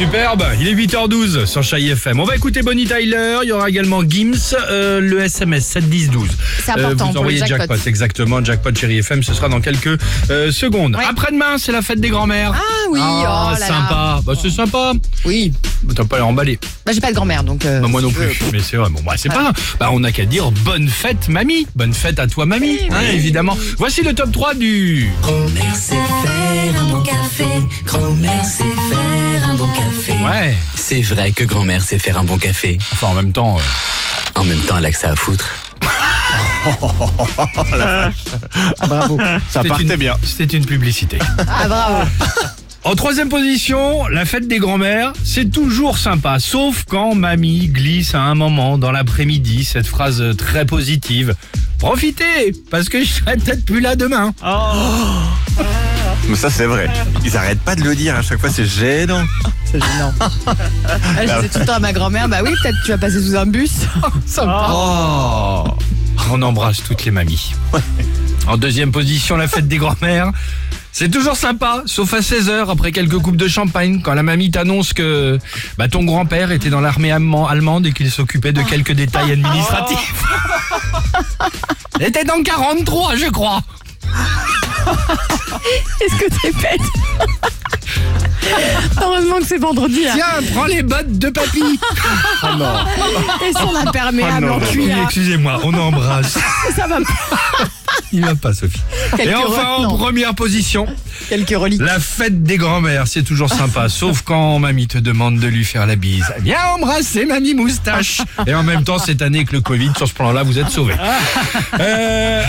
Superbe, il est 8h12 sur Chai FM. On va écouter Bonnie Tyler, il y aura également Gims, euh, le SMS 71012. C'est important vous pour envoyez le jackpot. jackpot, exactement, jackpot Chéri FM, ce sera dans quelques euh, secondes. Ouais. Après-demain, c'est la fête des grands-mères. Ah oui, Ah, oh là là. sympa. Bah, c'est sympa. Oui. Bah, T'as pas l'air emballé. Bah, j'ai pas de grand-mère donc. euh, Bah, moi si non veux. plus. Mais c'est vrai. Bon, bah, c'est pas. Bah, on n'a qu'à dire bonne fête, mamie. Bonne fête à toi, mamie. Oui, hein, oui. évidemment. Voici le top 3 du. Grand-mère faire un bon café. Grand-mère Ouais. C'est vrai que grand-mère sait faire un bon café. Enfin, en même temps. euh, En même temps, elle a que ça à foutre. Bravo. Ça partait bien. C'était une publicité. Ah bravo. En troisième position, la fête des grands-mères, c'est toujours sympa, sauf quand mamie glisse à un moment dans l'après-midi cette phrase très positive. Profitez, parce que je serai peut-être plus là demain. Mais ça, c'est vrai. Ils arrêtent pas de le dire à chaque fois, c'est gênant. C'est gênant. Elle disait tout le temps à ma grand-mère, bah oui, peut-être tu vas passer sous un bus. Sympa. Oh On embrasse toutes les mamies. En deuxième position, la fête des grands-mères. C'est toujours sympa, sauf à 16h après quelques coupes de champagne, quand la mamie t'annonce que bah, ton grand-père était dans l'armée allemand- allemande et qu'il s'occupait de quelques détails administratifs. Il était dans 43, je crois. Est-ce que t'es bête Heureusement que c'est vendredi. hein. Tiens, prends les bottes de papy. Et son imperméable Oh non. en Oui, excusez-moi, on embrasse. Ça va Il va pas, Sophie. Quelques Et enfin, en première position, Quelques reliques. La fête des grands-mères, c'est toujours sympa, sauf quand mamie te demande de lui faire la bise. Viens embrasser mamie moustache. Et en même temps, cette année avec le Covid, sur ce plan-là, vous êtes sauvés. Euh,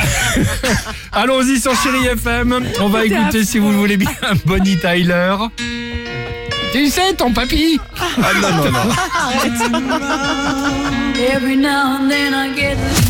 Allons-y sur Chéri FM. On va écouter, si vous le voulez bien, Bonnie Tyler. Tu sais, ton papy Ah non, non, non. Alex et Sophie.